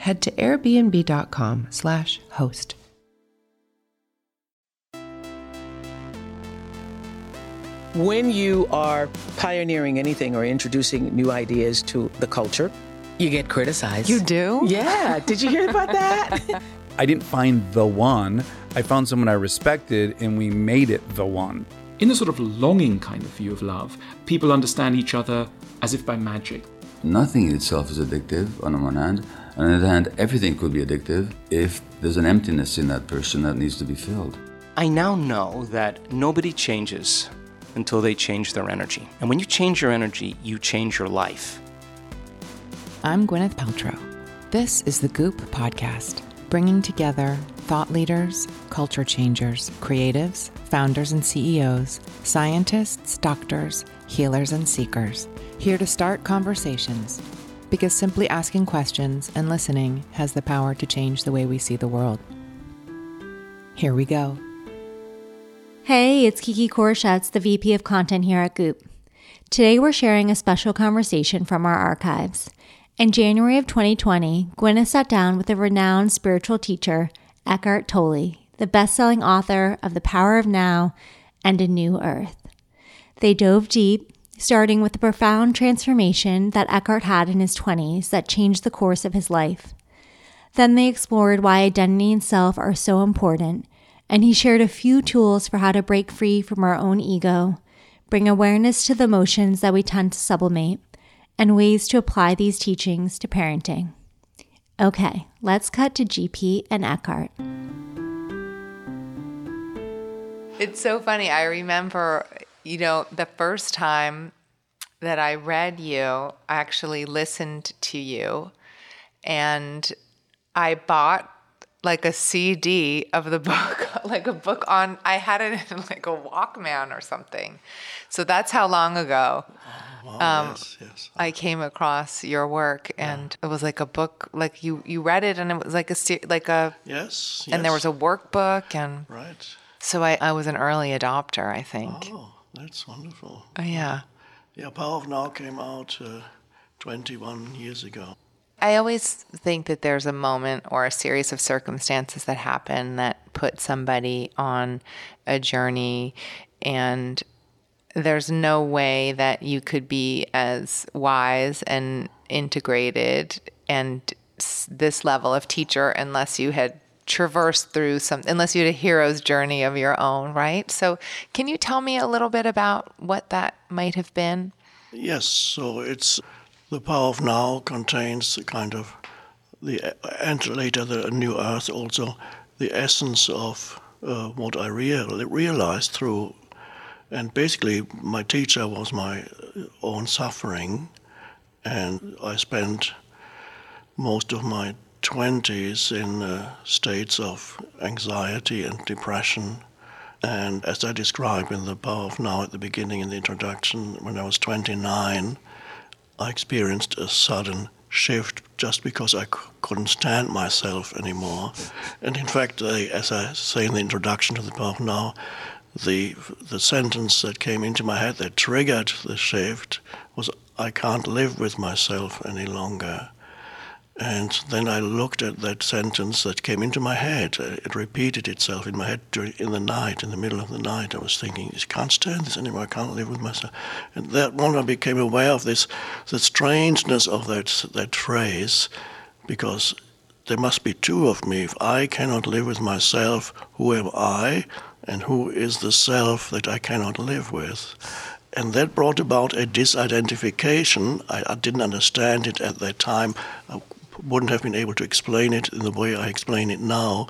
head to airbnb.com/host. When you are pioneering anything or introducing new ideas to the culture, you get criticized. You do? Yeah. Did you hear about that? I didn't find the one. I found someone I respected and we made it the one. In a sort of longing kind of view of love, people understand each other as if by magic. Nothing in itself is addictive on the one hand. On the other hand, everything could be addictive if there's an emptiness in that person that needs to be filled. I now know that nobody changes until they change their energy. And when you change your energy, you change your life. I'm Gwyneth Paltrow. This is the Goop Podcast, bringing together thought leaders, culture changers, creatives, founders and CEOs, scientists, doctors, healers, and seekers, here to start conversations. Because simply asking questions and listening has the power to change the way we see the world. Here we go. Hey, it's Kiki Koroshetz, the VP of Content here at Goop. Today we're sharing a special conversation from our archives. In January of 2020, Gwyneth sat down with the renowned spiritual teacher, Eckhart Tolle, the best-selling author of The Power of Now and A New Earth. They dove deep, starting with the profound transformation that Eckhart had in his 20s that changed the course of his life. Then they explored why identity and self are so important and he shared a few tools for how to break free from our own ego, bring awareness to the emotions that we tend to sublimate, and ways to apply these teachings to parenting. Okay, let's cut to GP and Eckhart. It's so funny. I remember, you know, the first time that I read you, I actually listened to you and I bought like a CD of the book, like a book on, I had it in like a Walkman or something. So that's how long ago oh, wow, um, yes, yes. I came across your work, and yeah. it was like a book. Like you, you read it, and it was like a like a yes, and there was a workbook, and right. So I, I was an early adopter, I think. Oh, that's wonderful. Oh yeah. Yeah, Power of Now came out uh, 21 years ago. I always think that there's a moment or a series of circumstances that happen that put somebody on a journey, and there's no way that you could be as wise and integrated and this level of teacher unless you had traversed through some unless you had a hero's journey of your own right? So can you tell me a little bit about what that might have been? Yes so it's the power of now contains the kind of the and later the new earth also the essence of uh, what I real, realized through and basically my teacher was my own suffering and I spent most of my 20s in uh, states of anxiety and depression and as I describe in the of now at the beginning in the introduction when I was 29 I experienced a sudden shift just because I c- couldn't stand myself anymore. And in fact, I, as I say in the introduction to the book now, the the sentence that came into my head that triggered the shift was, "I can't live with myself any longer." And then I looked at that sentence that came into my head. Uh, it repeated itself in my head during, in the night, in the middle of the night. I was thinking, I can't stand this anymore. I can't live with myself. And that one, I became aware of this, the strangeness of that, that phrase, because there must be two of me. If I cannot live with myself, who am I? and who is the self that I cannot live with. And that brought about a disidentification. I, I didn't understand it at that time. I wouldn't have been able to explain it in the way I explain it now.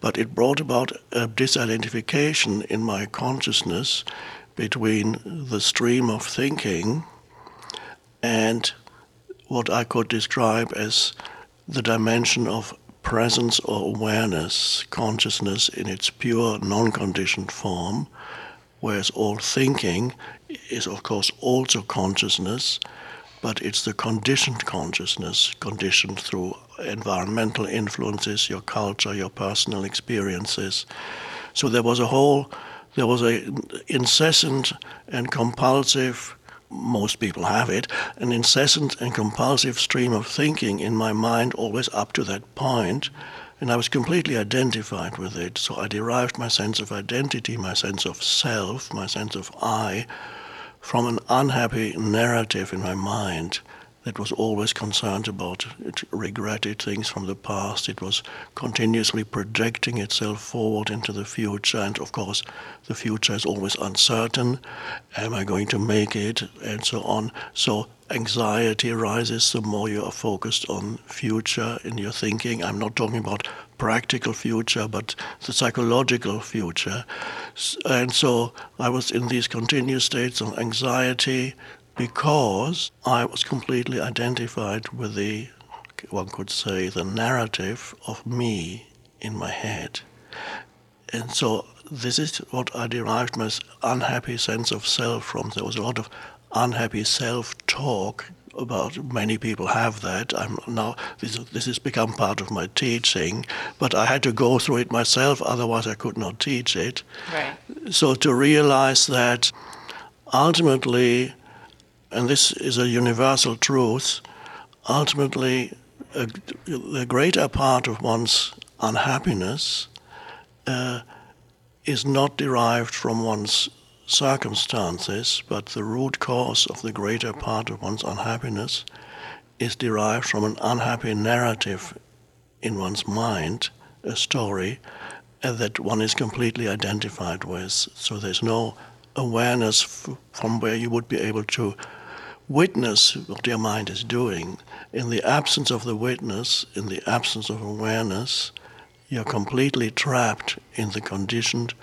But it brought about a disidentification in my consciousness between the stream of thinking and what I could describe as the dimension of presence or awareness, consciousness in its pure non conditioned form, whereas all thinking is, of course, also consciousness, but it's the conditioned consciousness, conditioned through environmental influences, your culture, your personal experiences. So there was a whole, there was a incessant and compulsive most people have it, an incessant and compulsive stream of thinking in my mind always up to that point, and I was completely identified with it. So I derived my sense of identity, my sense of self, my sense of I, from an unhappy narrative in my mind that was always concerned about it regretted things from the past. It was continuously projecting itself forward into the future. And of course, the future is always uncertain. Am I going to make it? And so on. So anxiety arises the more you are focused on future in your thinking. I'm not talking about practical future, but the psychological future. And so I was in these continuous states of anxiety, because I was completely identified with the, one could say, the narrative of me in my head. And so this is what I derived my unhappy sense of self from. There was a lot of unhappy self talk about many people have that. I'm now this this has become part of my teaching, but I had to go through it myself, otherwise I could not teach it. Right. So to realize that ultimately and this is a universal truth, ultimately, a, the greater part of one's unhappiness uh, is not derived from one's circumstances, but the root cause of the greater part of one's unhappiness is derived from an unhappy narrative in one's mind, a story uh, that one is completely identified with. So there's no awareness f- from where you would be able to witness what your mind is doing. In the absence of the witness, in the absence of awareness, you're completely trapped in the conditioned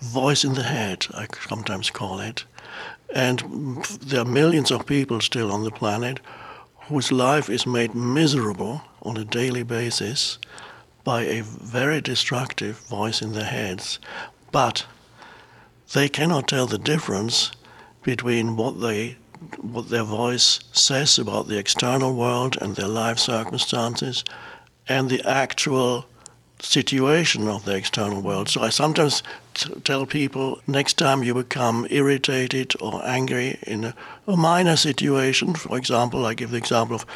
voice in the head, I sometimes call it. And there are millions of people still on the planet whose life is made miserable on a daily basis by a very destructive voice in their heads. But they cannot tell the difference between what they what their voice says about the external world and their life circumstances and the actual situation of the external world. So I sometimes t- tell people next time you become irritated or angry in a, a, minor situation, for example, I give the example of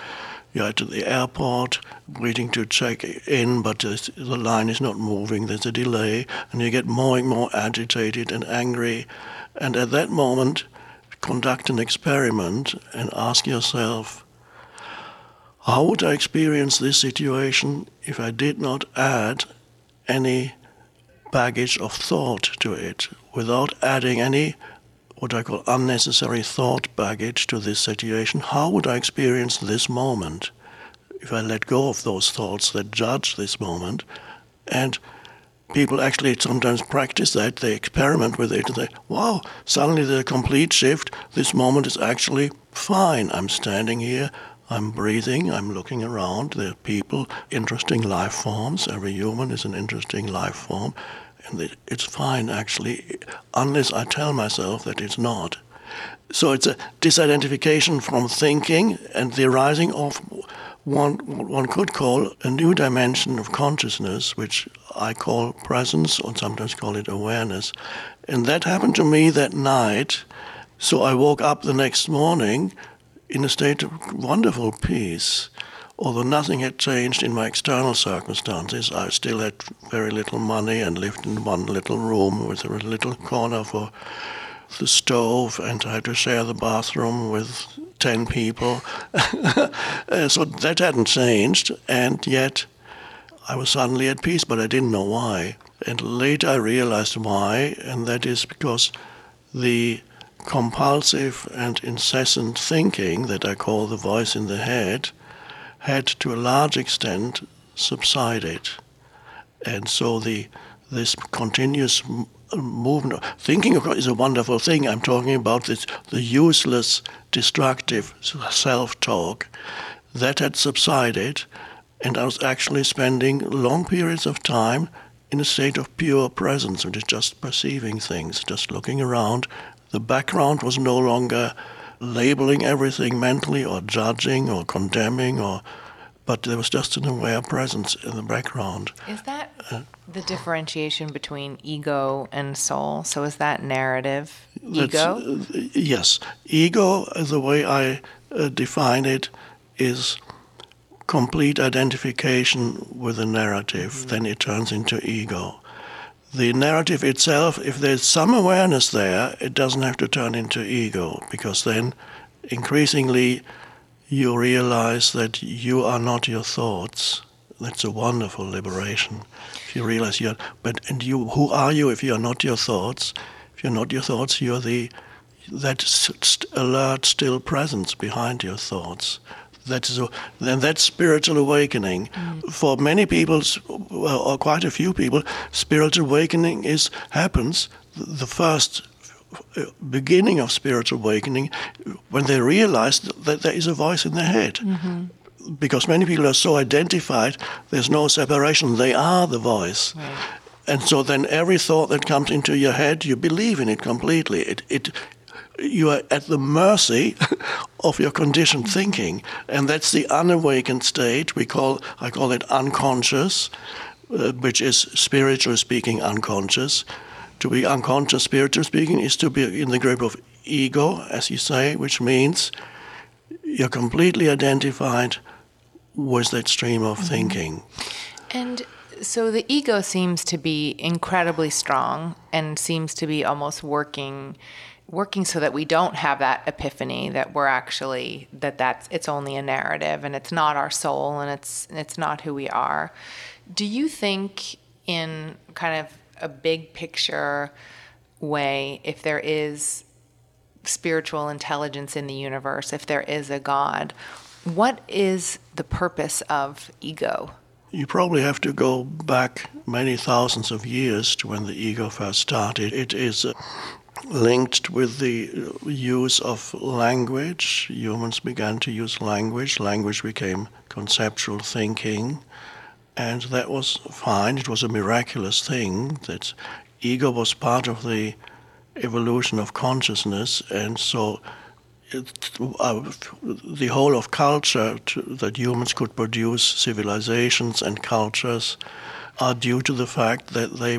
you're at the airport waiting to check in, but the line is not moving, there's a delay, and you get more and more agitated and angry. And at that moment, conduct an experiment and ask yourself, how would I experience this situation if I did not add any baggage of thought to it, without adding any what I call unnecessary thought baggage to this situation? How would I experience this moment if I let go of those thoughts that judge this moment and people actually sometimes practice that. They experiment with it they, wow, suddenly there's a complete shift. This moment is actually fine. I'm standing here, I'm breathing, I'm looking around. There are people, interesting life forms. Every human is an interesting life form. And it's fine, actually, unless I tell myself that it's not. So it's a disidentification from thinking and the arising of one one could call a new dimension of consciousness, which I call presence, or sometimes call it awareness. And that happened to me that night. So I woke up the next morning in a state of wonderful peace. Although nothing had changed in my external circumstances, I still had very little money and lived in one little room with a little corner for the stove, and I had to share the bathroom with 10 people. so that hadn't changed, and yet I was suddenly at peace, but I didn't know why. And later I realized why, and that is because the compulsive and incessant thinking that I call the voice in the head had to a large extent subsided. And so the this continuous movement, thinking is a wonderful thing. I'm talking about this, the useless, destructive self-talk that had subsided, and I was actually spending long periods of time in a state of pure presence, which is just perceiving things, just looking around. The background was no longer labeling everything mentally or judging or condemning or but there was just an aware presence in the background. Is that uh, the differentiation between ego and soul? So is that narrative ego? Uh, yes. Ego, the way I uh, define it, is complete identification with the narrative. Mm-hmm. Then it turns into ego. The narrative itself, if there's some awareness there, it doesn't have to turn into ego because then increasingly you realize that you are not your thoughts. That's a wonderful liberation. If you realize you're, but and you, who are you if you are not your thoughts? If you're not your thoughts, you're the that st- alert, still presence behind your thoughts. That is, a, and that's spiritual awakening. Mm. For many people, or quite a few people, spiritual awakening is happens the first beginning of spiritual awakening when they realize that there is a voice in their head. Mm-hmm. Because many people are so identified, there's no separation. They are the voice. Right. And so then every thought that comes into your head, you believe in it completely. It, it, you are at the mercy of your conditioned thinking, and that's the unawakened state. We call I call it unconscious, uh, which is spiritually speaking unconscious to be unconscious, spiritually speaking, is to be in the grip of ego, as you say, which means you're completely identified with that stream of mm-hmm. thinking. And so the ego seems to be incredibly strong and seems to be almost working working so that we don't have that epiphany that we're actually that that's it's only a narrative and it's not our soul and it's it's not who we are. Do you think in kind of a big picture way if there is spiritual intelligence in the universe, if there is a God, what is the purpose of ego? You probably have to go back many thousands of years to when the ego first started. It is uh, linked with the use of language. Humans began to use language. Language became conceptual thinking. And that was fine. It was a miraculous thing that ego was part of the evolution of consciousness, and so it, uh, the whole of culture to, that humans could produce civilizations and cultures are due to the fact that they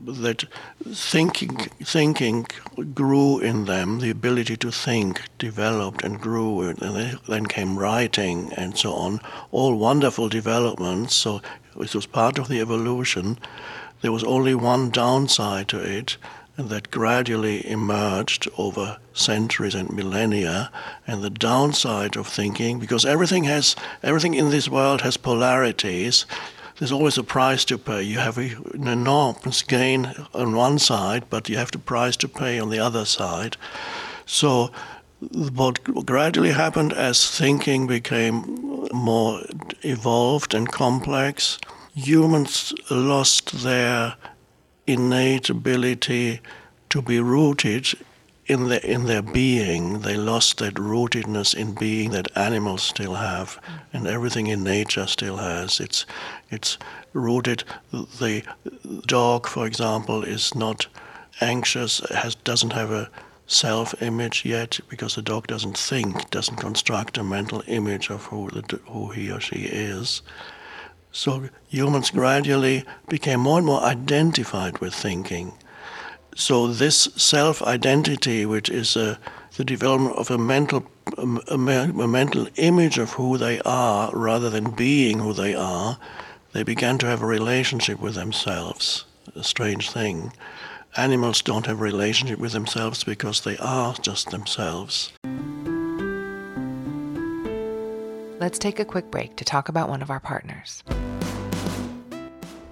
that thinking thinking grew in them the ability to think developed and grew and then came writing and so on all wonderful developments. So it was part of the evolution. There was only one downside to it and that gradually emerged over centuries and millennia and the downside of thinking because everything has everything in this world has polarities there's always a price to pay. You have an enormous gain on one side, but you have the price to pay on the other side. So, what gradually happened as thinking became more evolved and complex, humans lost their innate ability to be rooted in their in their being. They lost that rootedness in being that animals still have, and everything in nature still has. It's it's rooted. The dog, for example, is not anxious. Has doesn't have a self-image yet because the dog doesn't think, doesn't construct a mental image of who the, who he or she is. So humans gradually became more and more identified with thinking so this self-identity, which is a, the development of a mental um, a, a, mental image of who they are rather than being who they are, they began to have a relationship with themselves. A strange thing. Animals don't have a relationship with themselves because they are just themselves. Let's take a quick break to talk about one of our partners.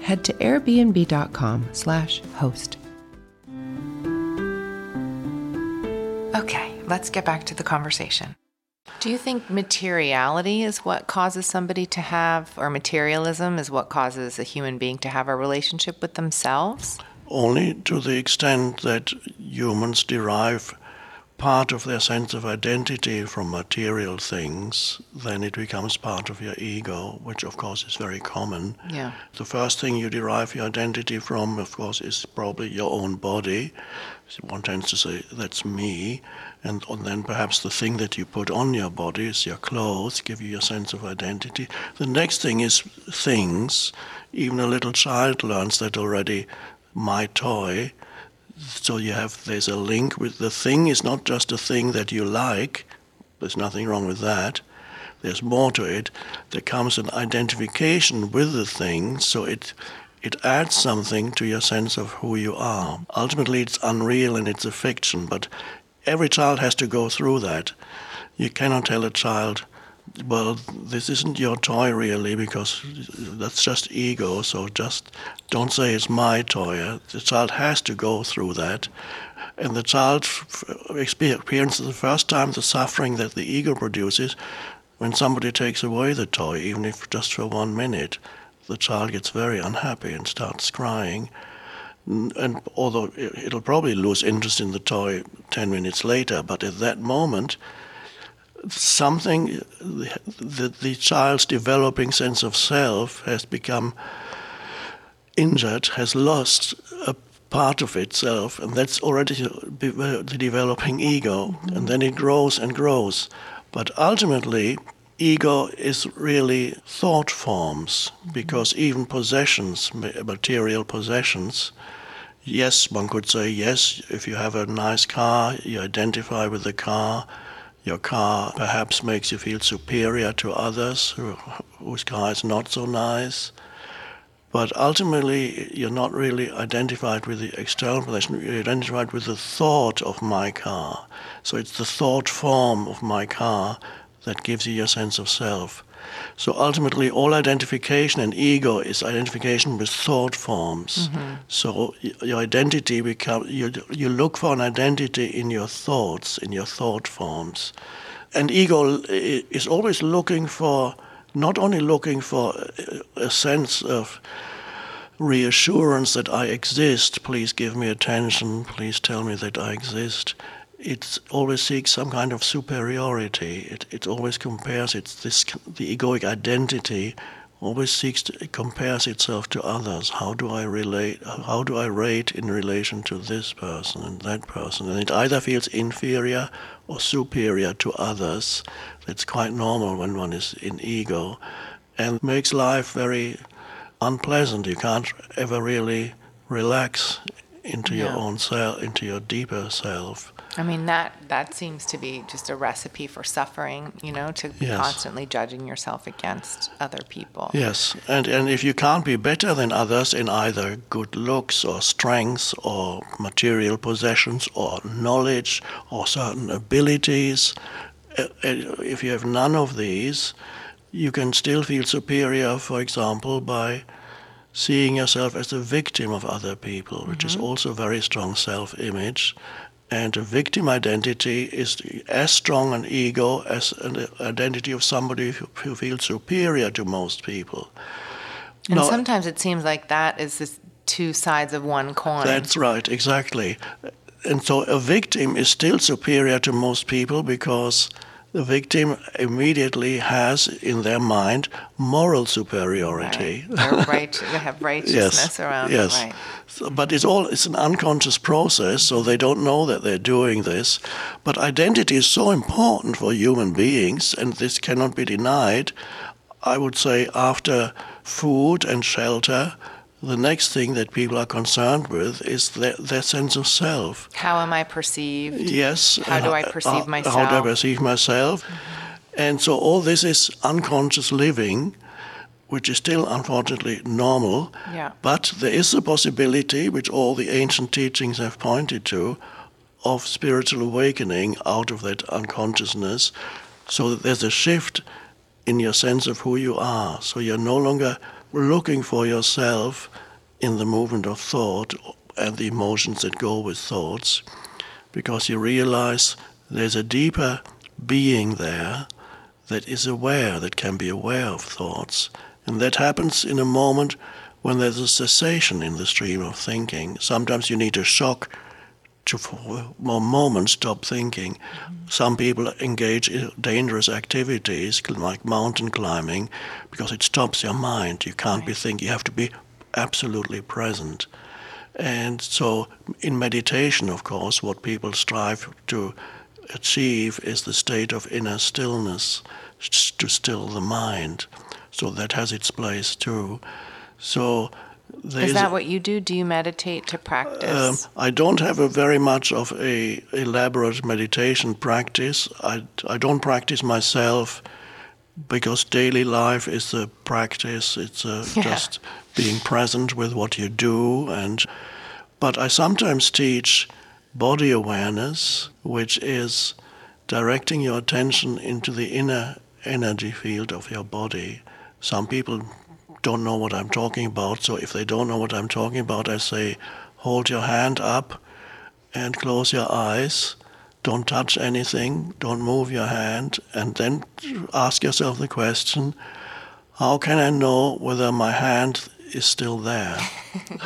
head to airbnb.com slash host. Okay, let's get back to the conversation. Do you think materiality is what causes somebody to have, or materialism is what causes a human being to have a relationship with themselves? Only to the extent that humans derive part of their sense of identity from material things, then it becomes part of your ego, which of course is very common. Yeah. The first thing you derive your identity from, of course, is probably your own body. One tends to say, that's me. And, and then perhaps the thing that you put on your body is your clothes, give you your sense of identity. The next thing is things. Even a little child learns that already. My toy, so you have there's a link with the thing is not just a thing that you like. There's nothing wrong with that. There's more to it. There comes an identification with the thing, so it it adds something to your sense of who you are. Ultimately, it's unreal and it's a fiction, but every child has to go through that. You cannot tell a child, well, this isn't your toy really, because that's just ego, so just don't say it's my toy. The child has to go through that. And the child experiences the first time the suffering that the ego produces when somebody takes away the toy, even if just for one minute. The child gets very unhappy and starts crying and although it'll probably lose interest in the toy 10 minutes later, but at that moment, something, that the child's developing sense of self has become injured, has lost a part of itself, and that's already the developing ego, mm-hmm. and then it grows and grows. But ultimately, ego is really thought forms, because even possessions, material possessions, yes, one could say yes, if you have a nice car, you identify with the car. Your car perhaps makes you feel superior to others who, whose car is not so nice. But ultimately, you're not really identified with the external possession, you're identified with the thought of my car. So it's the thought form of my car that gives you your sense of self. So ultimately, all identification and ego is identification with thought forms. Mm-hmm. So your identity becomes you, you look for an identity in your thoughts, in your thought forms, and ego is always looking for not only looking for a sense of reassurance that I exist, please give me attention, please tell me that I exist it always seeks some kind of superiority. It, it always compares it's this the egoic identity always seeks to it compares itself to others. How do I relate? How do I rate in relation to this person and that person? And it either feels inferior or superior to others. That's quite normal when one is in ego, and makes life very unpleasant. You can't ever really relax into yeah. your own self, into your deeper self. I mean that that seems to be just a recipe for suffering, you know, to be yes. constantly judging yourself against other people. Yes, and and if you can't be better than others in either good looks or strengths or material possessions or knowledge or certain abilities, uh, uh, if you have none of these, you can still feel superior, for example, by seeing yourself as a victim of other people, which mm-hmm. is also very strong self-image and a victim identity is as strong an ego as an identity of somebody who feels superior to most people. And now, sometimes it seems like that is the two sides of one coin. That's right, exactly. and so a victim is still superior to most people because the victim immediately has in their mind moral superiority. Right. right. They have righteousness yes. around yes. Right. So, but it's all it's an unconscious process, so they don't know that they're doing this. But identity is so important for human beings, and this cannot be denied. I would say after food and shelter, the next thing that people are concerned with is their, their sense of self. How am I perceived? Yes. How do I uh, perceive uh, myself? How do I perceive myself? And so all this is unconscious living, which is still unfortunately normal. Yeah. But there is a possibility, which all the ancient teachings have pointed to, of spiritual awakening out of that unconsciousness, so that there's a shift in your sense of who you are. So you're no longer looking for yourself in the movement of thought and the emotions that go with thoughts, because you realize there's a deeper being there that is aware, that can be aware of thoughts. And that happens in a moment when there's a cessation in the stream of thinking. Sometimes you need a shock to, uh, for a moment, stop thinking. Mm-hmm. Some people engage in dangerous activities like mountain climbing because it stops your mind. You can't be thinking, you have to be absolutely present. And so, in meditation, of course, what people strive to achieve is the state of inner stillness, to still the mind. So, that has its place too. So, is that what you do? Do you meditate to practice? Um, I don't have a very much of a elaborate meditation practice. I, I don't practice myself because daily life is a practice. It's a, yeah. just being present with what you do, and but I sometimes teach body awareness, which is directing your attention into the inner energy field of your body. Some people don't know what I'm talking about. So if they don't know what I'm talking about, I say, hold your hand up and close your eyes. Don't touch anything. Don't move your hand. And then ask yourself the question how can I know whether my hand is still there?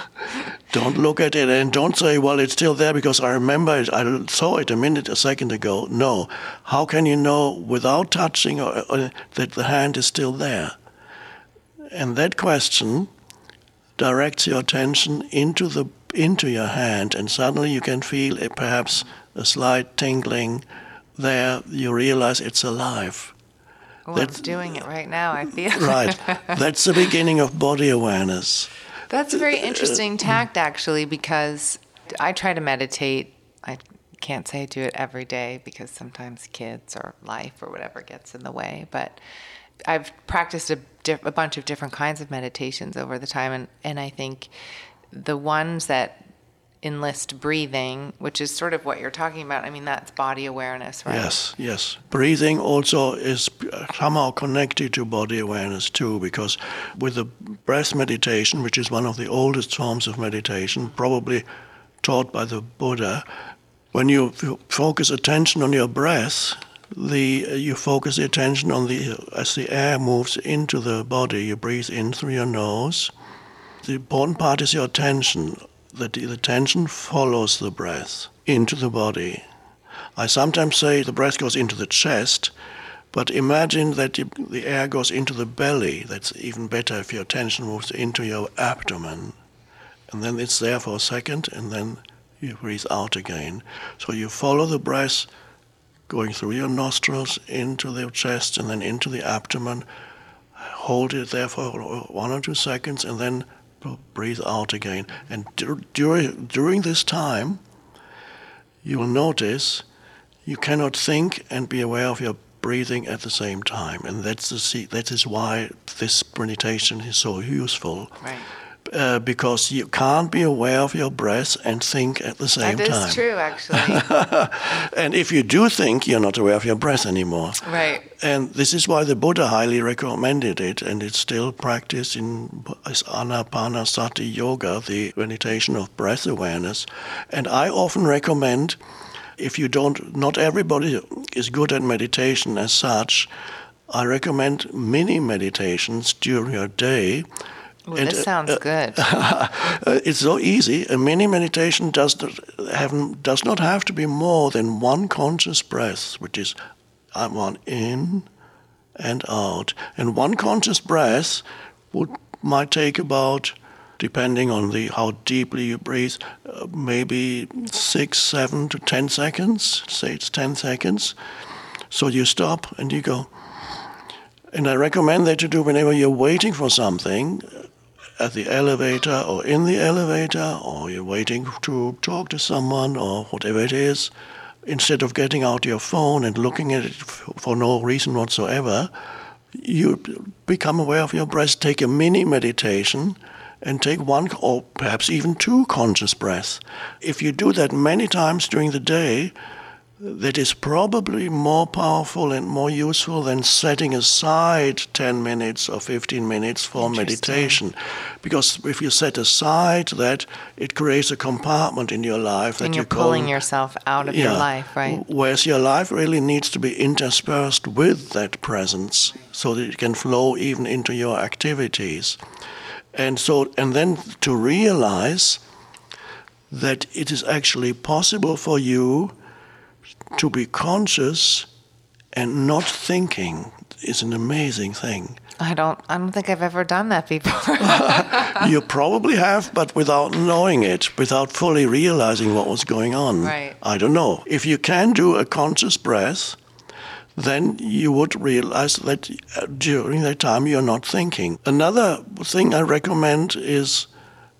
don't look at it and don't say, well, it's still there because I remember it. I saw it a minute, a second ago. No. How can you know without touching or, or, that the hand is still there? And that question directs your attention into the into your hand, and suddenly you can feel a, perhaps a slight tingling there. You realize it's alive. Oh, That's, I'm doing it right now. I feel right. That's the beginning of body awareness. That's a very interesting uh, tact, actually, because I try to meditate. I can't say I do it every day because sometimes kids or life or whatever gets in the way, but I've practiced a, a bunch of different kinds of meditations over the time, and, and I think the ones that enlist breathing, which is sort of what you're talking about. I mean, that's body awareness, right? Yes, yes. Breathing also is uh, somehow connected to body awareness too, because with the breath meditation, which is one of the oldest forms of meditation, probably taught by the Buddha, when you focus attention on your breath, the uh, you focus the attention on the as the air moves into the body. You breathe in through your nose. The important part is your attention. That the attention follows the breath into the body. I sometimes say the breath goes into the chest, but imagine that the air goes into the belly. That's even better if your attention moves into your abdomen. And then it's there for a second, and then you breathe out again. So you follow the breath going through your nostrils into the chest and then into the abdomen. Hold it there for one or two seconds and then breathe out again. And during, during this time, you will notice you cannot think and be aware of your breathing at the same time. And that's the, that is why this meditation is so useful. Right uh, because you can't be aware of your breath and think at the same time. That is true, actually. and if you do think, you're not aware of your breath anymore. Right. And this is why the Buddha highly recommended it, and it's still practiced in Anapanasati Yoga, the meditation of breath awareness. And I often recommend, if you don't, not everybody is good at meditation as such. I recommend mini meditations during your day well, and, this sounds uh, good. it's so easy. A mini meditation just have, does not have to be more than one conscious breath, which is uh, one in and out. And one conscious breath would might take about, depending on the how deeply you breathe, uh, maybe six, seven to ten seconds. Say it's ten seconds. So you stop and you go. And I recommend that you do whenever you're waiting for something at the elevator or in the elevator or you're waiting to talk to someone or whatever it is. Instead of getting out your phone and looking at it for no reason whatsoever, you become aware of your breath. Take a mini meditation and take one or perhaps even two conscious breaths. If you do that many times during the day, that is probably more powerful and more useful than setting aside 10 minutes or 15 minutes for meditation. Because if you set aside that, it creates a compartment in your life that and you're you call, pulling yourself out of your life, right? Whereas your life really needs to be interspersed with that presence so that it can flow even into your activities. And so, and then to realize that it is actually possible for you to be conscious and not thinking is an amazing thing. I don't I don't think I've ever done that before. you probably have, but without knowing it, without fully realizing what was going on. Right. I don't know. If you can do a conscious breath, then you would realize that uh, during that time you're not thinking. Another thing I recommend is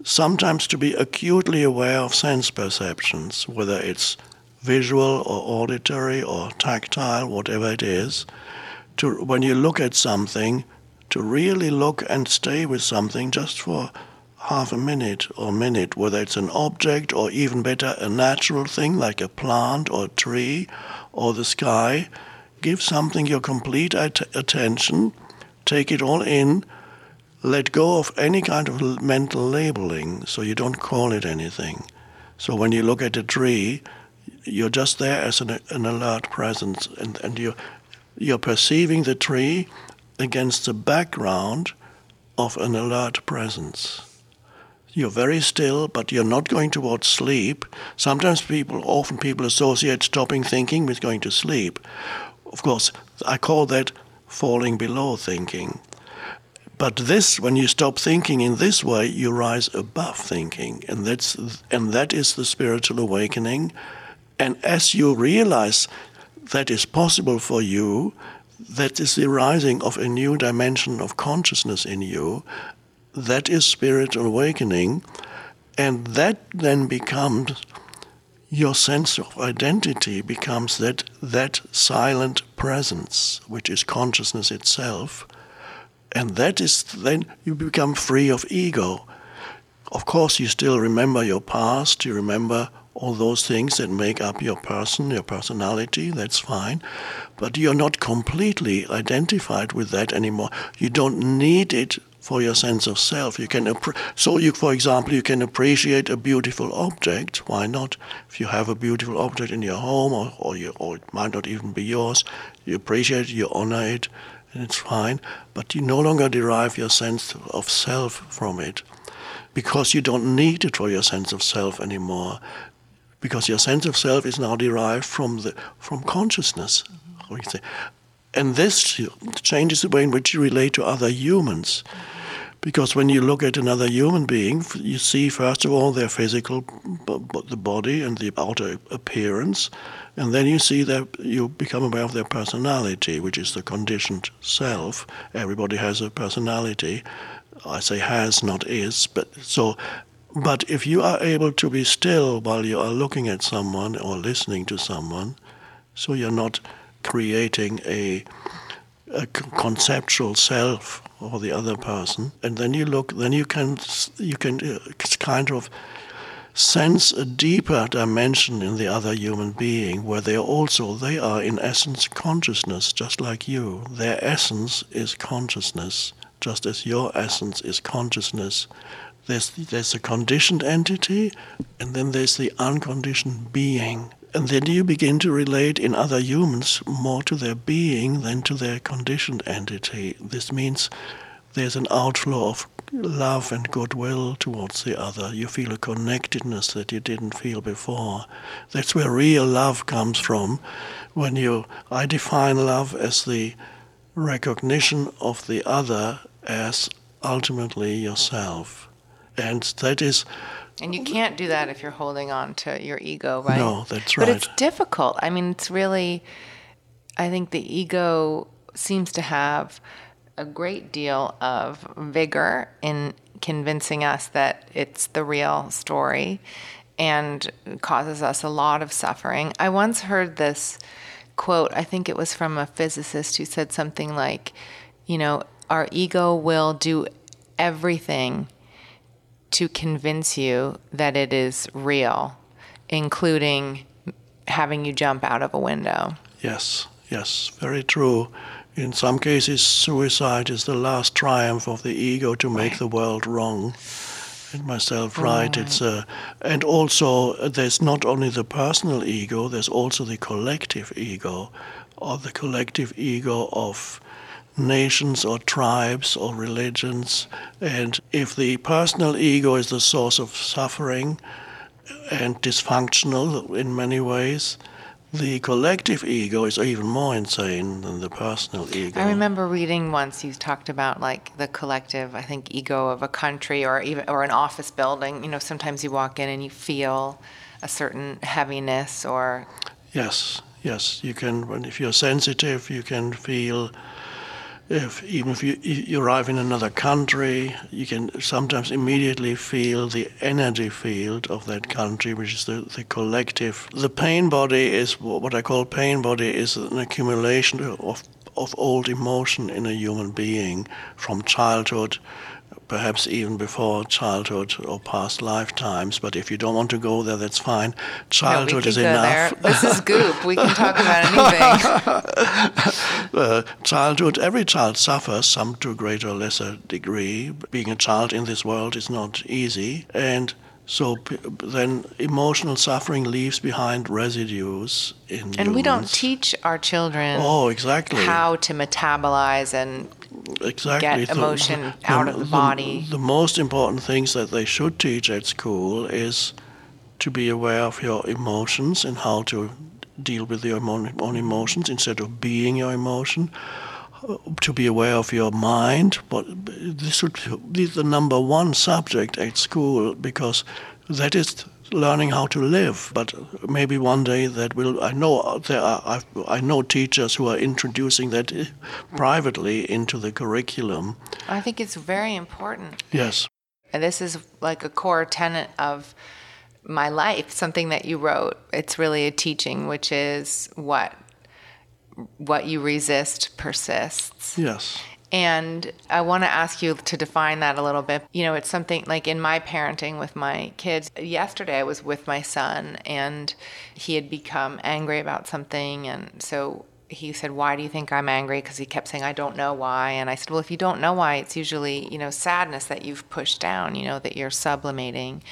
sometimes to be acutely aware of sense perceptions, whether it's visual or auditory or tactile, whatever it is. To when you look at something, to really look and stay with something just for half a minute or minute, whether it's an object or even better, a natural thing like a plant or a tree or the sky. Give something your complete at- attention, take it all in, let go of any kind of mental labeling so you don't call it anything. So when you look at a tree, you're just there as an, an alert presence and, and you're, you're perceiving the tree against the background of an alert presence. You're very still, but you're not going towards sleep. Sometimes people, often people associate stopping thinking with going to sleep. Of course, I call that falling below thinking. But this, when you stop thinking in this way, you rise above thinking, and that's and that is the spiritual awakening. And as you realize that is possible for you, that is the rising of a new dimension of consciousness in you. That is spiritual awakening, and that then becomes your sense of identity becomes that that silent presence, which is consciousness itself, and that is then you become free of ego. Of course, you still remember your past, you remember all those things that make up your person, your personality, that's fine. But you're not completely identified with that anymore. You don't need it for your sense of self. You can so you, for example, you can appreciate a beautiful object. Why not? If you have a beautiful object in your home, or or, you, or it might not even be yours, you appreciate it, you honor it, and it's fine. But you no longer derive your sense of self from it, because you don't need it for your sense of self anymore. Because your sense of self is now derived from the from consciousness. Say. And this changes the way in which you relate to other humans. Because when you look at another human being, you see first of all their physical, the body and the outer appearance, and then you see that you become aware of their personality, which is the conditioned self. Everybody has a personality. I say has, not is, but so. But if you are able to be still while you are looking at someone or listening to someone, so you're not creating a conceptual self or the other person, and then you look, then you can you can uh, kind of sense a deeper dimension in the other human being, where they also they are in essence consciousness, just like you. Their essence is consciousness, just as your essence is consciousness. There's there's a conditioned entity, and then there's the unconditioned being. And then you begin to relate in other humans more to their being than to their conditioned entity. This means there's an outflow of love and goodwill towards the other. You feel a connectedness that you didn't feel before. That's where real love comes from. When you, I define love as the recognition of the other as ultimately yourself. And that is. And you can't do that if you're holding on to your ego, right? No, that's right. But it's difficult. I mean, it's really, I think the ego seems to have a great deal of vigor in convincing us that it's the real story and causes us a lot of suffering. I once heard this quote, I think it was from a physicist who said something like, you know, our ego will do everything to convince you that it is real, including having you jump out of a window. Yes, yes, very true. In some cases, suicide is the last triumph of the ego to make the world wrong and myself right. It's uh, and also uh, there's not only the personal ego, there's also the collective ego, or the collective ego of nations or tribes or religions. And if the personal ego is the source of suffering and dysfunctional in many ways, the collective ego is even more insane than the personal ego. I remember reading once you talked about like the collective, I think, ego of a country or even or an office building. You know, sometimes you walk in and you feel a certain heaviness or Yes, yes, you can. When if you're sensitive, you can feel. If even if you, you arrive in another country, you can sometimes immediately feel the energy field of that country, which is the, the collective. The pain body is what I call pain body is an accumulation of of old emotion in a human being from childhood perhaps even before childhood or past lifetimes. But if you don't want to go there, that's fine. No, Childhood can is enough. there. This is goop. We can talk about anything. uh, childhood, every child suffers, some to a greater or lesser degree. Being a child in this world is not easy. And so p- then emotional suffering leaves behind residues in And we don't teach our children Oh, exactly. how to metabolize and exactly. get emotion out of the body. The, most important things that they should teach at school is to be aware of your emotions and how to deal with your own emotions instead of being your emotion. To be aware of your mind, but this should be the number one subject at school because that is learning how to live. But maybe one day that will. I know there are. I've, I know teachers who are introducing that privately into the curriculum. I think it's very important. Yes. And this is like a core tenet of my life, something that you wrote. It's really a teaching, which is what what you resist persists. Yes. And I want to ask you to define that a little bit. You know, it's something like in my parenting with my kids. Yesterday, I was with my son, and he had become angry about something. And so he said, Why do you think I'm angry? Because he kept saying, I don't know why. And I said, Well, if you don't know why, it's usually, you know, sadness that you've pushed down, you know, that you're sublimating.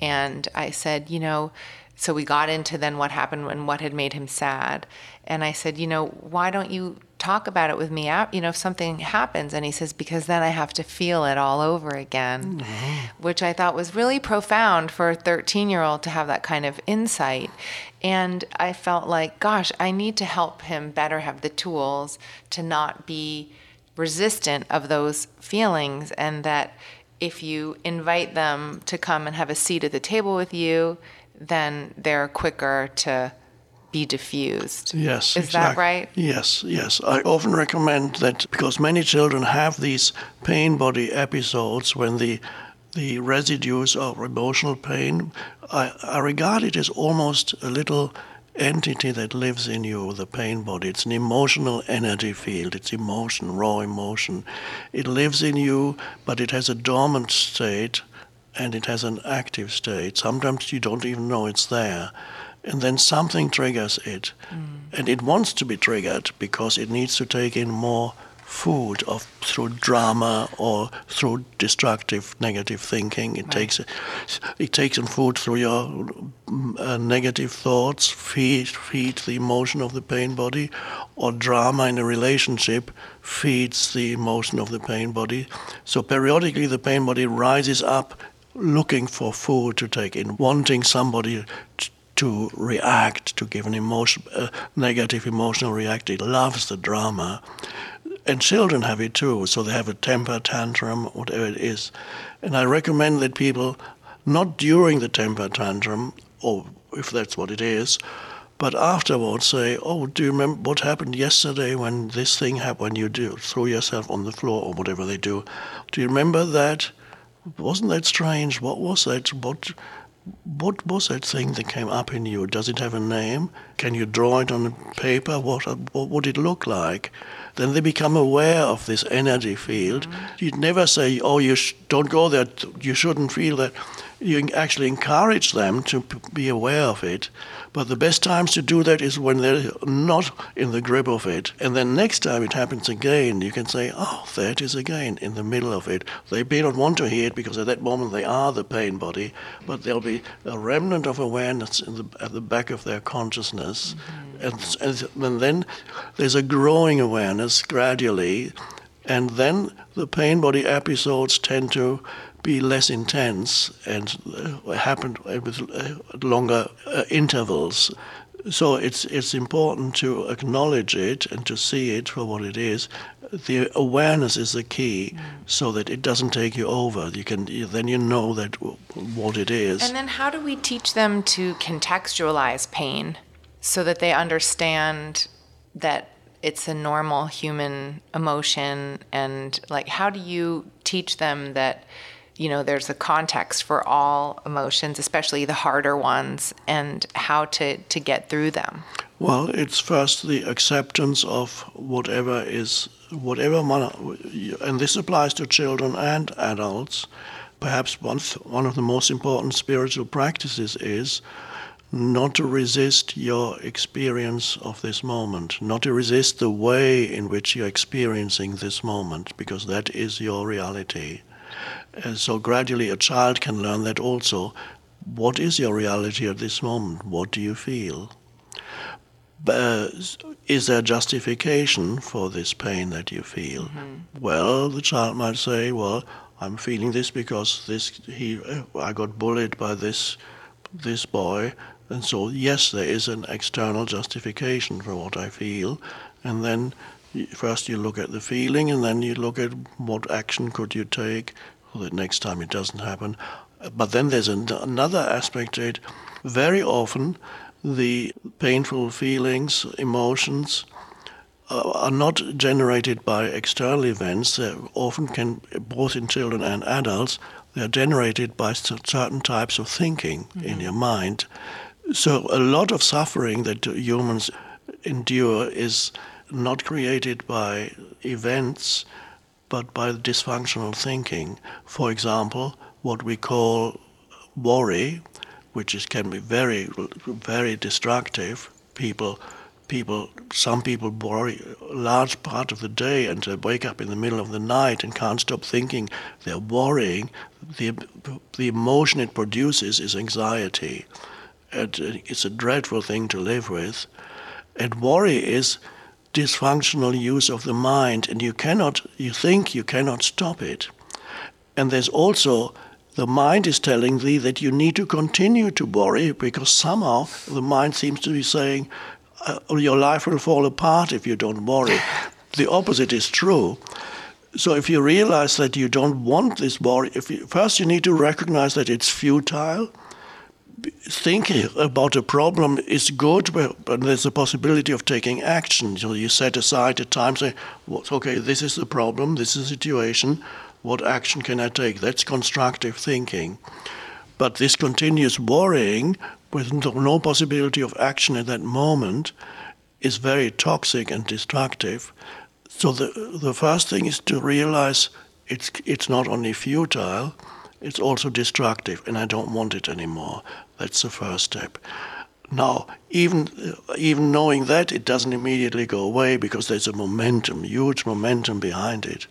And I said, You know, so we got into then what happened and what had made him sad. And I said, you know, why don't you talk about it with me? You know, if something happens. And he says, because then I have to feel it all over again, mm-hmm. which I thought was really profound for a 13 year old to have that kind of insight. And I felt like, gosh, I need to help him better have the tools to not be resistant of those feelings and that if you invite them to come and have a seat at the table with you, then they're quicker to be diffused. Yes. Is that right? Yes, yes. I often recommend that because many children have these pain body episodes when the the residues of emotional pain, uh, I, I regard it as almost a little entity that lives in you, the pain body. It's an emotional energy field. It's emotion, raw emotion. It lives in you, but it has a dormant state and it has an active state. Sometimes you don't even know it's there. And then something triggers it. And it wants to be triggered because it needs to take in more food of through drama or through destructive negative thinking. It takes it takes in food through your mm, uh, negative thoughts, feed feed the emotion of the pain body, or drama in a relationship feeds the emotion of the pain body. So periodically the pain body rises up looking for food to take in, wanting somebody to react, to give an emotion, negative emotional reaction. It loves the drama and children have it too. So they have a temper tantrum, whatever it is. And I recommend that people, not during the temper tantrum, or if that's what it is, but afterwards say, "Oh, do you remember what happened yesterday when this thing happened? When you do throw yourself on the floor or whatever they do? Do you remember that? Wasn't that strange? What was that? What?" What was that thing that came up in you? Does it have a name? Can you draw it on paper? What, what would it look like? then they become aware of this energy field. Mm-hmm. You'd never say, "Oh, you sh- don't go there. You shouldn't feel that." You actually encourage them to p- be aware of it. But the best times to do that is when they're not in the grip of it. And then next time it happens again, you can say, "Oh, there it is again in the middle of it." They may not want to hear it because at that moment they are the pain body, but there'll be a remnant of awareness the, at the back of their consciousness. Mm-hmm and, and, and then there's a growing awareness gradually, and then the pain body episodes tend to be less intense and uh, happen with uh, longer uh, intervals. So it's it's important to acknowledge it and to see it for what it is. The awareness is the key, so that it doesn't take you over. You can then you know that what it is. And then how do we teach them to contextualize pain? so that they understand that it's a normal human emotion and like how do you teach them that you know there's a context for all emotions especially the harder ones and how to to get through them well it's first the acceptance of whatever is whatever and this applies to children and adults perhaps one one of the most important spiritual practices is not to resist your experience of this moment, not to resist the way in which you're experiencing this moment, because that is your reality. And so gradually a child can learn that also. What is your reality at this moment? What do you feel? Uh, is there justification for this pain that you feel? Mm-hmm. Well, the child might say, "Well, I'm feeling this because this he I got bullied by this this boy, and so, yes, there is an external justification for what I feel. And then first you look at the feeling, and then you look at what action could you take so that next time it doesn't happen. But then there's an, another aspect to it. Very often, the painful feelings, emotions, uh, are not generated by external events. They often can, both in children and adults, they are generated by certain types of thinking mm-hmm. in your mind. So, a lot of suffering that humans endure is not created by events, but by dysfunctional thinking. For example, what we call worry, which is, can be very, very destructive. People, people, some people worry a large part of the day and they wake up in the middle of the night and can't stop thinking. They're worrying. The, the emotion it produces is anxiety. And uh, It's a dreadful thing to live with. And worry is dysfunctional use of the mind, and you cannot, you think you cannot stop it. And there's also the mind is telling thee that you need to continue to worry because somehow the mind seems to be saying uh, your life will fall apart if you don't worry. the opposite is true. So if you realize that you don't want this worry, if you, first you need to recognize that it's futile thinking about a problem is good, but there's a possibility of taking action. So you set aside a time, say, okay, this is the problem, this is the situation, what action can I take? That's constructive thinking. But this continuous worrying with no possibility of action at that moment is very toxic and destructive. So the, the first thing is to realize it's, it's not only futile, it's also destructive, and I don't want it anymore. That's the first step. Now, even uh, even knowing that, it doesn't immediately go away because there's a momentum, huge momentum behind it.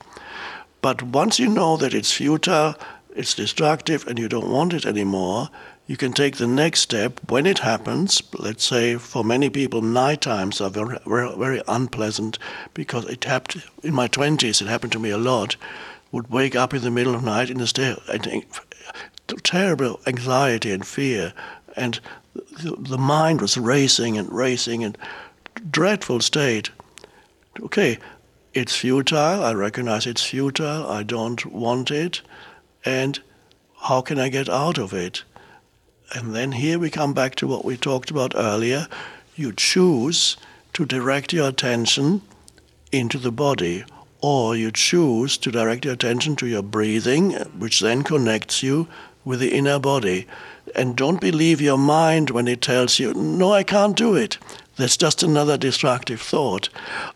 But once you know that it's futile, it's destructive, and you don't want it anymore, you can take the next step when it happens. Let's say for many people, night times are very, very, very unpleasant because it happened in my 20s, it happened to me a lot. Would wake up in the middle of the night in a state of terrible anxiety and fear, and the, mind was racing and racing and dreadful state. Okay, it's futile. I recognize it's futile. I don't want it. And how can I get out of it? And then here we come back to what we talked about earlier. You choose to direct your attention into the body, or you choose to direct your attention to your breathing, which then connects you with the inner body. And don't believe your mind when it tells you, no, I can't do it. That's just another destructive thought.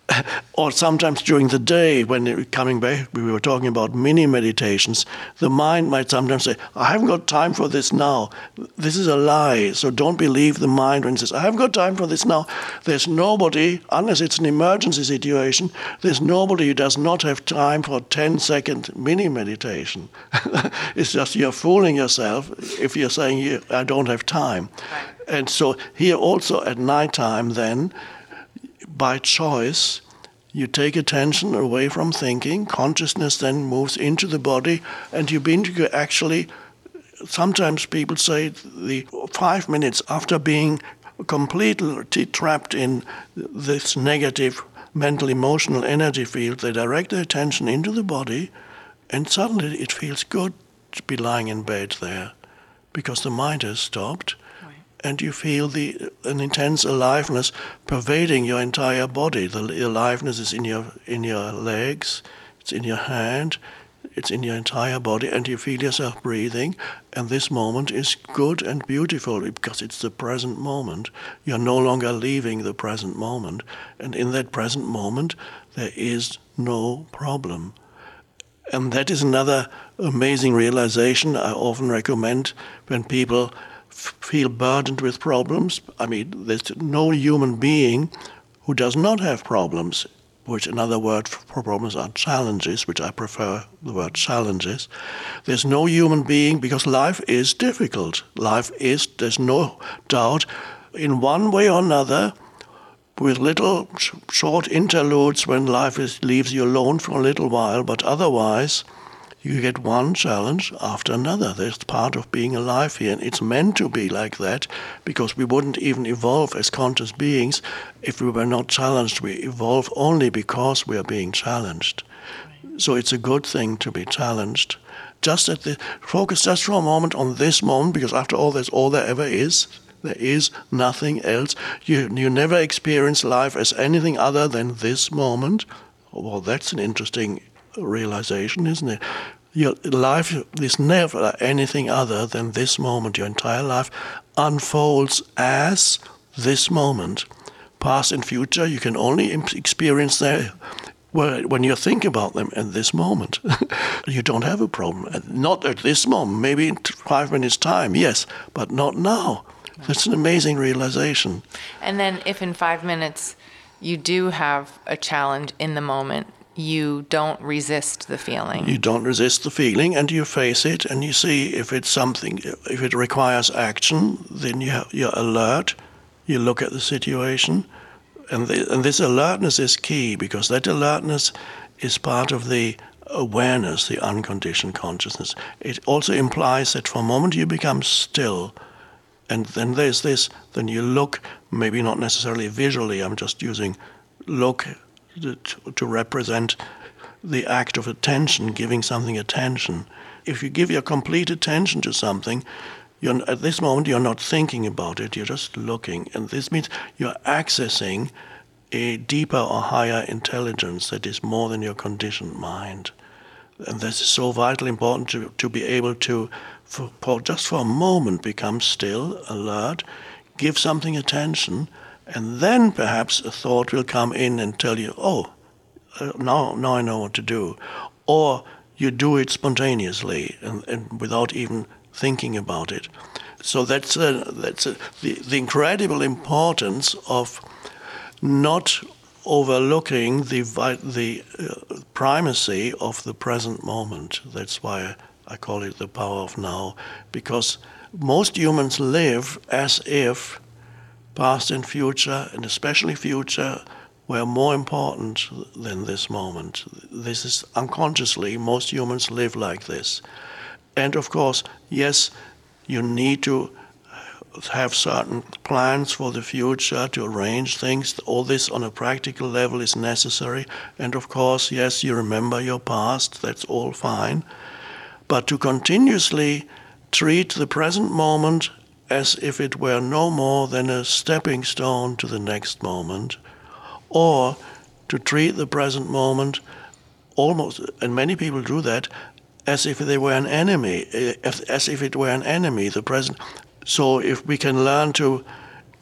or sometimes during the day, when coming back, we were talking about mini meditations, the mind might sometimes say, I haven't got time for this now. This is a lie. So don't believe the mind when it says, I haven't got time for this now. There's nobody, unless it's an emergency situation, there's nobody who does not have time for a 10 second mini meditation. it's just you're fooling yourself if you're saying, I don't have time. And so here also at night time, then, by choice, you take attention away from thinking. Consciousness then moves into the body, and you begin to actually. Sometimes people say the five minutes after being completely trapped in this negative mental emotional energy field, they direct their attention into the body, and suddenly it feels good to be lying in bed there because the mind has stopped and you feel the an intense aliveness pervading your entire body. The aliveness is in your in your legs, it's in your hand, it's in your entire body, and you feel yourself breathing. And this moment is good and beautiful because it's the present moment. You're no longer leaving the present moment, and in that present moment, there is no problem. And that is another amazing realization I often recommend when people feel burdened with problems. I mean, there's no human being who does not have problems, which another word for problems are challenges, which I prefer the word challenges. There's no human being because life is difficult. Life is, there's no doubt, in one way or another, with little short interludes when life is, leaves you alone for a little while, but otherwise, you get one challenge after another. That's part of being alive here. And it's meant to be like that because we wouldn't even evolve as conscious beings if we were not challenged. We evolve only because we are being challenged. So it's a good thing to be challenged. Just at the focus just for a moment on this moment, because after all, that's all there ever is. There is nothing else. You you never experience life as anything other than this moment. Well, that's an interesting realization, isn't it? Your life is never anything other than this moment. Your entire life unfolds as this moment. Past and future, you can only experience them when you think about them in this moment. you don't have a problem. Not at this moment, maybe in five minutes' time, yes, but not now. That's an amazing realization. And then, if in five minutes you do have a challenge in the moment, you don't resist the feeling. You don't resist the feeling, and you face it, and you see if it's something, if it requires action, then you you're alert. You look at the situation, and the, and this alertness is key because that alertness is part of the awareness, the unconditioned consciousness. It also implies that for a moment you become still, and then there's this. Then you look, maybe not necessarily visually. I'm just using look to represent the act of attention, giving something attention. If you give your complete attention to something, you're, at this moment you're not thinking about it, you're just looking. And this means you're accessing a deeper or higher intelligence that is more than your conditioned mind. And this is so vitally important to, to be able to, for, for just for a moment, become still, alert, give something attention, and then perhaps a thought will come in and tell you, oh, uh, now, now I know what to do. Or you do it spontaneously and, and without even thinking about it. So that's a, that's a, the, the incredible importance of not overlooking the the uh, primacy of the present moment. That's why I call it the power of now, because most humans live as if past and future, and especially future, were more important than this moment. This is unconsciously, most humans live like this. And of course, yes, you need to have certain plans for the future to arrange things. All this on a practical level is necessary. And of course, yes, you remember your past, that's all fine. But to continuously treat the present moment as if it were no more than a stepping stone to the next moment or to treat the present moment almost, and many people do that, as if they were an enemy, eh, as if it were an enemy, the present. So if we can learn to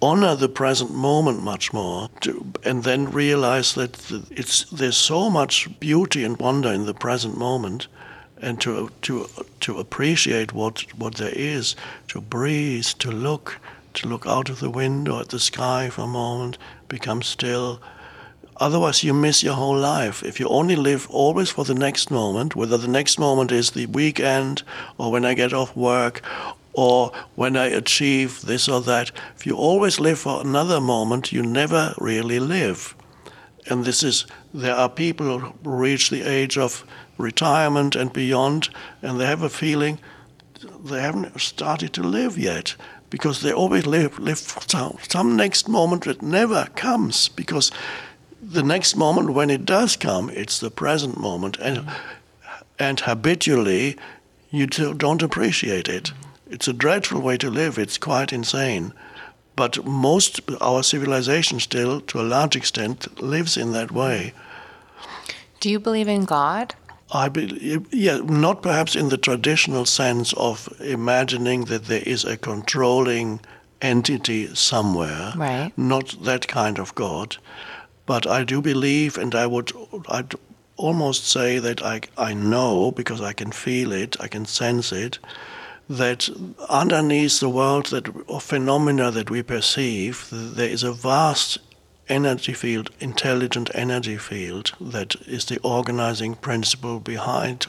honor the present moment much more, to, and then realize that it's there's so much beauty and wonder in the present moment, and to to to appreciate what what there is, to breathe, to look, to look out of the window at the sky for a moment, become still, Otherwise, you miss your whole life. If you only live always for the next moment, whether the next moment is the weekend or when I get off work or when I achieve this or that, if you always live for another moment, you never really live. And this is, there are people who reach the age of retirement and beyond, and they have a feeling they haven't started to live yet because they always live, live for some, next moment that never comes because the next moment when it does come, it's the present moment, and and habitually, you don't appreciate it. It's a dreadful way to live. It's quite insane. But most our civilization still, to a large extent, lives in that way. Do you believe in God? I believe, yeah, not perhaps in the traditional sense of imagining that there is a controlling entity somewhere. Right. Not that kind of God. But I do believe, and I would I'd almost say that I, I know, because I can feel it, I can sense it, that underneath the world that, of phenomena that we perceive, there is a vast energy field, intelligent energy field, that is the organizing principle behind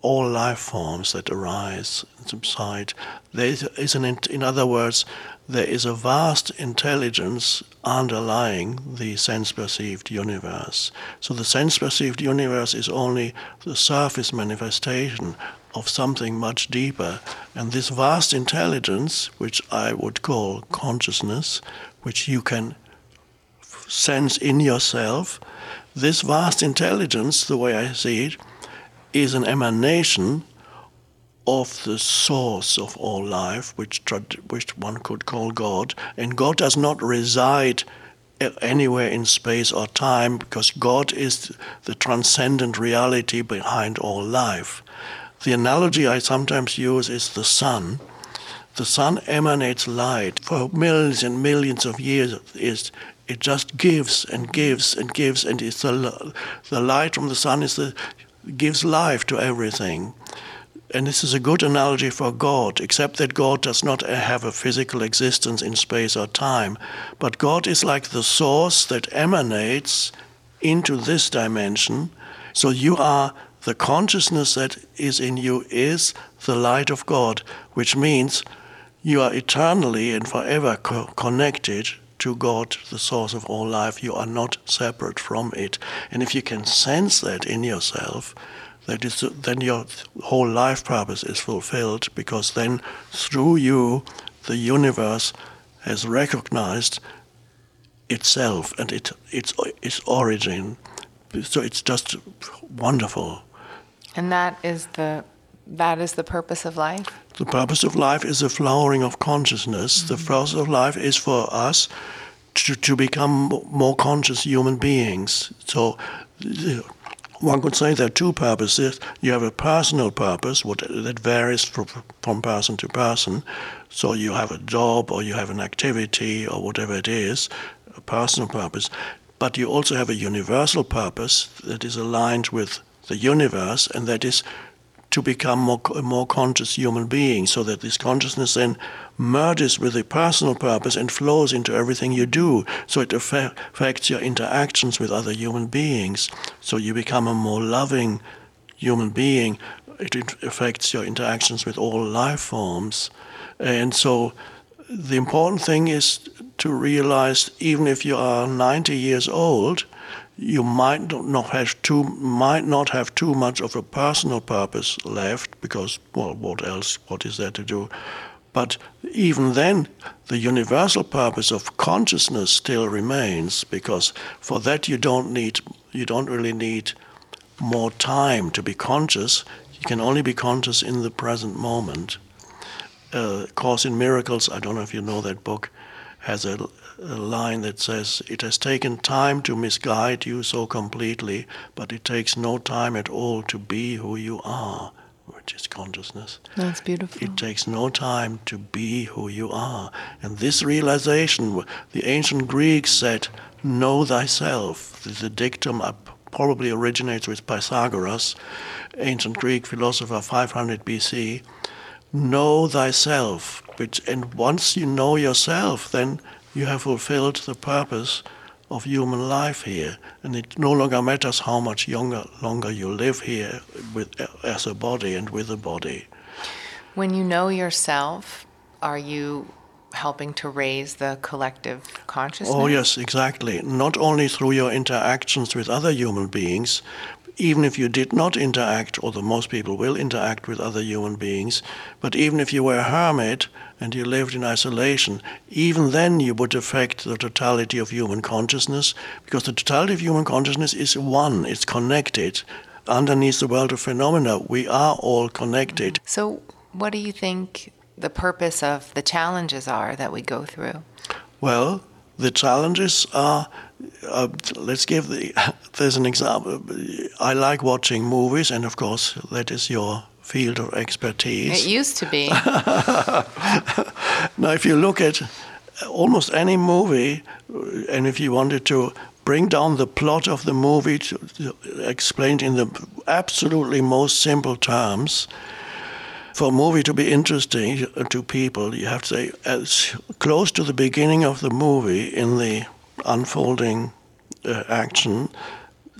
all life forms that arise and subside. There is an, in other words, there is a vast intelligence underlying the sense perceived universe. So the sense perceived universe is only the surface manifestation of something much deeper. And this vast intelligence, which I would call consciousness, which you can sense in yourself, this vast intelligence, the way I see it, is an emanation of the source of all life, which, which one could call God. And God does not reside eh, anywhere in space or time because God is the transcendent reality behind all life. The analogy I sometimes use is the sun. The sun emanates light for millions and millions of years. It just gives and gives and gives, and it's the, the light from the sun is the, gives life to everything and this is a good analogy for God, except that God does not have a physical existence in space or time. But God is like the source that emanates into this dimension. So you are the consciousness that is in you is the light of God, which means you are eternally and forever co- connected to God, the source of all life. You are not separate from it. And if you can sense that in yourself, that is, then your whole life purpose is fulfilled because then through you, the universe has recognized itself and it, its, its origin. So it's just wonderful. And that is the that is the purpose of life. The purpose of life is the flowering of consciousness. Mm-hmm. The purpose of life is for us to, to become more conscious human beings. So one could say there are two purposes. You have a personal purpose what, that varies from, from person to person. So you have a job or you have an activity or whatever it is, a personal purpose. But you also have a universal purpose that is aligned with the universe, and that is to become more, a more conscious human being so that this consciousness then merges with the personal purpose and flows into everything you do. So it affects your interactions with other human beings. So you become a more loving human being. It affects your interactions with all life forms. And so the important thing is to realize even if you are 90 years old, you might not have too might not have too much of a personal purpose left because well what else what is there to do? But even then the universal purpose of consciousness still remains because for that you don't need you don't really need more time to be conscious. You can only be conscious in the present moment. Uh, course in miracles i don't know if you know that book has a a line that says, It has taken time to misguide you so completely, but it takes no time at all to be who you are, which is consciousness. That's beautiful. It takes no time to be who you are. And this realization, the ancient Greeks said, Know thyself. The dictum probably originates with Pythagoras, ancient Greek philosopher 500 BC. Know thyself. And once you know yourself, then you have fulfilled the purpose of human life here, and it no longer matters how much younger, longer you live here with, as a body and with a body. When you know yourself, are you helping to raise the collective consciousness? Oh, yes, exactly. Not only through your interactions with other human beings, even if you did not interact, although most people will interact with other human beings, but even if you were a hermit and you lived in isolation, even then you would affect the totality of human consciousness, because the totality of human consciousness is one, it's connected. Underneath the world of phenomena, we are all connected. Mm-hmm. So, what do you think the purpose of the challenges are that we go through? Well, the challenges are uh, let's give the there's an example. I like watching movies and of course that is your field of expertise. It used to be. Now if you look at almost any movie and if you wanted to bring down the plot of the movie to, to, explained in the absolutely most simple terms for a movie to be interesting to people, you have to say as close to the beginning of the movie in the unfolding uh, action,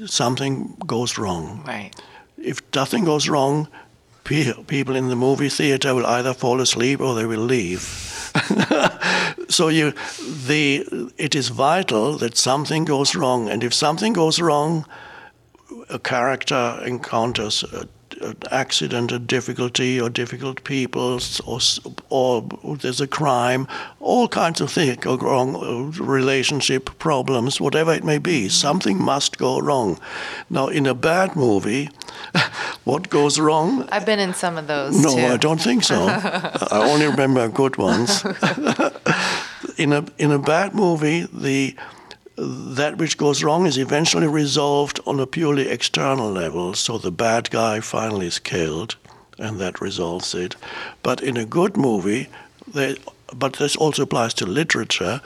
something goes wrong. Right. If nothing goes wrong, pe- people in the movie theater will either fall asleep or they will leave. so you, the, it is vital that something goes wrong, and if something goes wrong, a character encounters a accident, a difficulty, or difficult people, or, or there's a crime, all kinds of things go wrong, uh, relationship problems, whatever it may be. Something must go wrong. Now, in a bad movie, what goes wrong? I've been in some of those. No, too. I don't think so. I only remember good ones. in a in a bad movie, the that which goes wrong is eventually resolved on a purely external level. So the bad guy finally is killed, and that resolves it. But in a good movie, there, but this also applies to literature.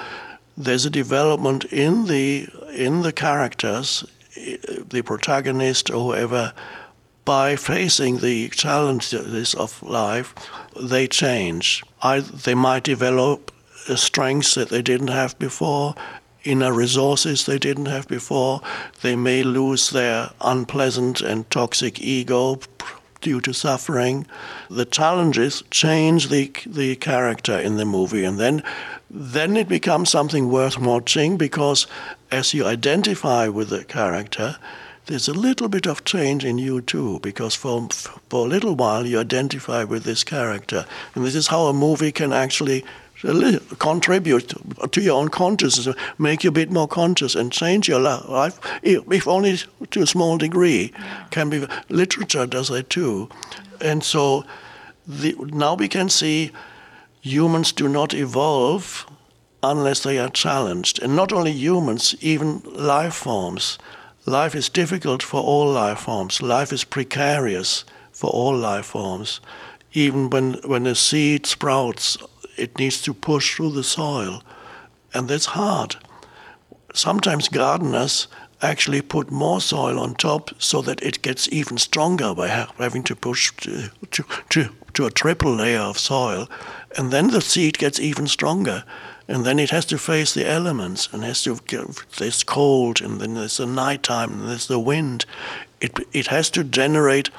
There's a development in the in the characters, the protagonist or whoever, by facing the challenges of life, they change. I, they might develop strengths that they didn't have before inner resources they didn't have before. They may lose their unpleasant and toxic ego due to suffering. The challenges change the the character in the movie, and then then it becomes something worth watching because as you identify with the character. There's a little bit of change in you too, because for, for a little while you identify with this character. And this is how a movie can actually contribute to your own consciousness, make you a bit more conscious, and change your life, if only to a small degree. Can be literature does that too, and so the, now we can see humans do not evolve unless they are challenged, and not only humans, even life forms. Life is difficult for all life forms. Life is precarious for all life forms. Even when, when a seed sprouts it needs to push through the soil, and that's hard. Sometimes gardeners actually put more soil on top so that it gets even stronger by ha- having to push to, to, to, to a triple layer of soil. And then the seed gets even stronger. And then it has to face the elements and has to there's cold and then there's the nighttime and there's the wind. It, it has to generate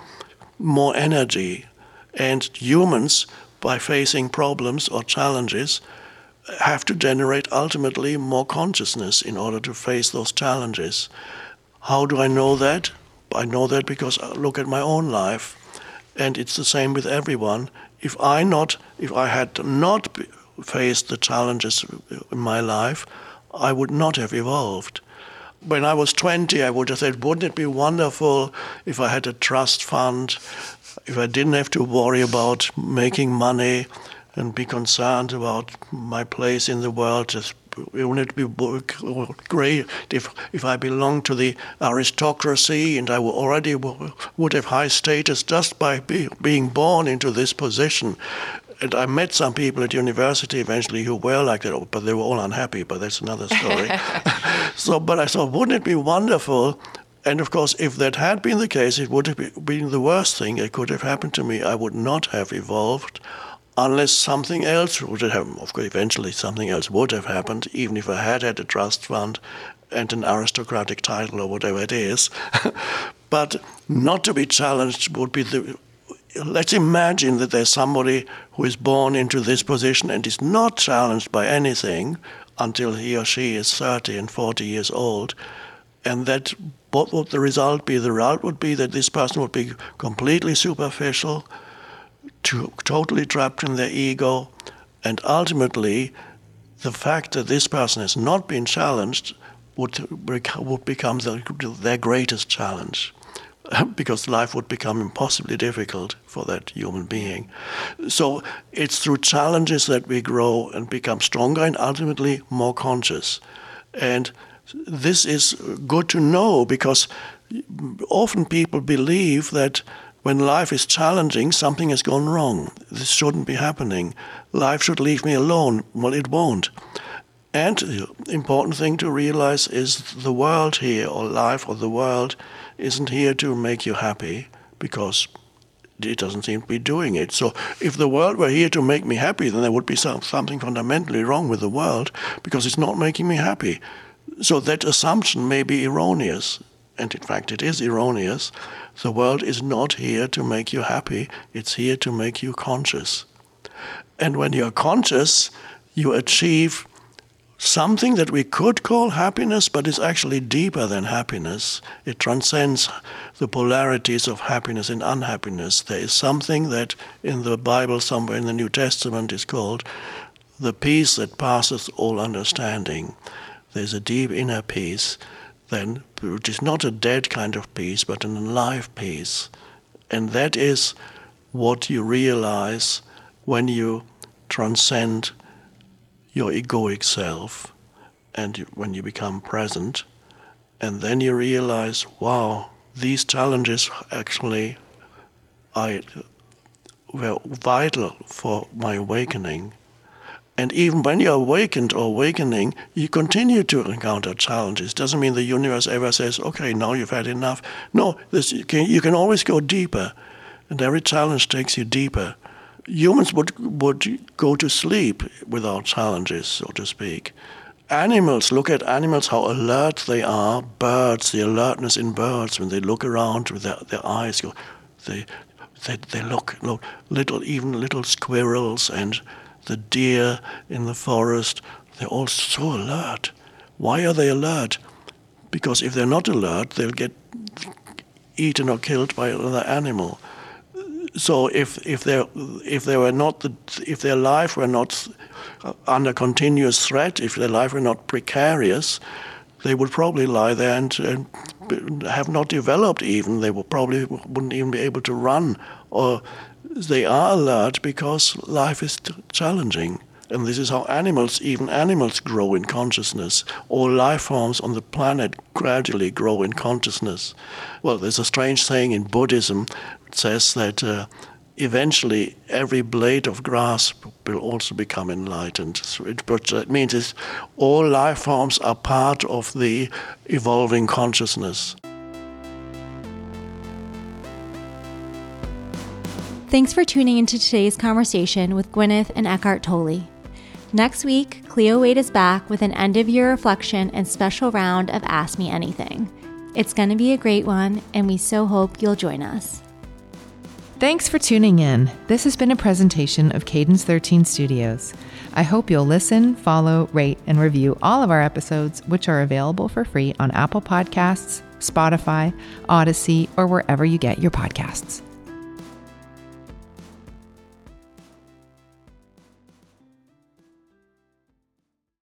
more energy. And humans, by facing problems or challenges, have to generate ultimately more consciousness in order to face those challenges. How do I know that? I know that because I look at my own life, and it's the same with everyone. If I not, if I had not faced the challenges in my life, I would not have evolved. When I was 20, I would have said, wouldn't it be wonderful if I had a trust fund, if I didn't have to worry about making money, and be concerned about my place in the world. Wouldn't it be great if if I belonged to the aristocracy and I already would have high status just by be, being born into this position? And I met some people at university eventually who were like that, but they were all unhappy. But that's another story. so, but I thought, wouldn't it be wonderful and of course, if that had been the case, it would have been the worst thing that could have happened to me. I would not have evolved unless something else would have happened. Of course, eventually something else would have happened, even if I had had a trust fund and an aristocratic title or whatever it is. but not to be challenged would be the. Let's imagine that there's somebody who is born into this position and is not challenged by anything until he or she is 30 and 40 years old. And that what would the result be? The result would be that this person would be completely superficial, to, totally trapped in their ego, and ultimately, the fact that this person has not been challenged would, would become the, their greatest challenge. because life would become impossibly difficult for that human being. So it's through challenges that we grow and become stronger and ultimately more conscious. And this is good to know because often people believe that when life is challenging, something has gone wrong. This shouldn't be happening. Life should leave me alone. Well, it won't. And the important thing to realize is the world here, or life, or the world, isn't here to make you happy because it doesn't seem to be doing it. So if the world were here to make me happy, then there would be some, something fundamentally wrong with the world because it's not making me happy. So that assumption may be erroneous, and in fact it is erroneous. The world is not here to make you happy, it's here to make you conscious. And when you're conscious, you achieve something that we could call happiness, but is actually deeper than happiness. It transcends the polarities of happiness and unhappiness. There is something that in the Bible, somewhere in the New Testament, is called the peace that passeth all understanding. There's a deep inner peace then, which is not a dead kind of peace, but an alive peace. And that is what you realize when you transcend your egoic self and when you become present. And then you realize, wow, these challenges actually are, were vital for my awakening. And even when you're awakened or awakening, you continue to encounter challenges. Doesn't mean the universe ever says, okay, now you've had enough. No, this, you, can, you can always go deeper. And every challenge takes you deeper. Humans would, would go to sleep without challenges, so to speak. Animals, look at animals, how alert they are. Birds, the alertness in birds, when they look around with their, their eyes, go, they, they, they look, look, little, even little squirrels and the deer in the forest, they're all so alert. Why are they alert? Because if they're not alert, they'll get eaten or killed by another animal. So if if they if they were not the, if their life were not under continuous threat, if their life were not precarious, they would probably lie there and, and have not developed even. They would probably wouldn't even be able to run or they are alert because life is challenging. And this is how animals, even animals, grow in consciousness. All life forms on the planet gradually grow in consciousness. Well, there's a strange saying in Buddhism. It says that uh, eventually every blade of grass will also become enlightened. So it, that means is all life forms are part of the evolving consciousness. Thanks for tuning into today's conversation with Gwyneth and Eckhart Tolle. Next week, Cleo Wade is back with an end of year reflection and special round of Ask Me Anything. It's going to be a great one, and we so hope you'll join us. Thanks for tuning in. This has been a presentation of Cadence 13 Studios. I hope you'll listen, follow, rate, and review all of our episodes, which are available for free on Apple Podcasts, Spotify, Audacy, or wherever you get your podcasts.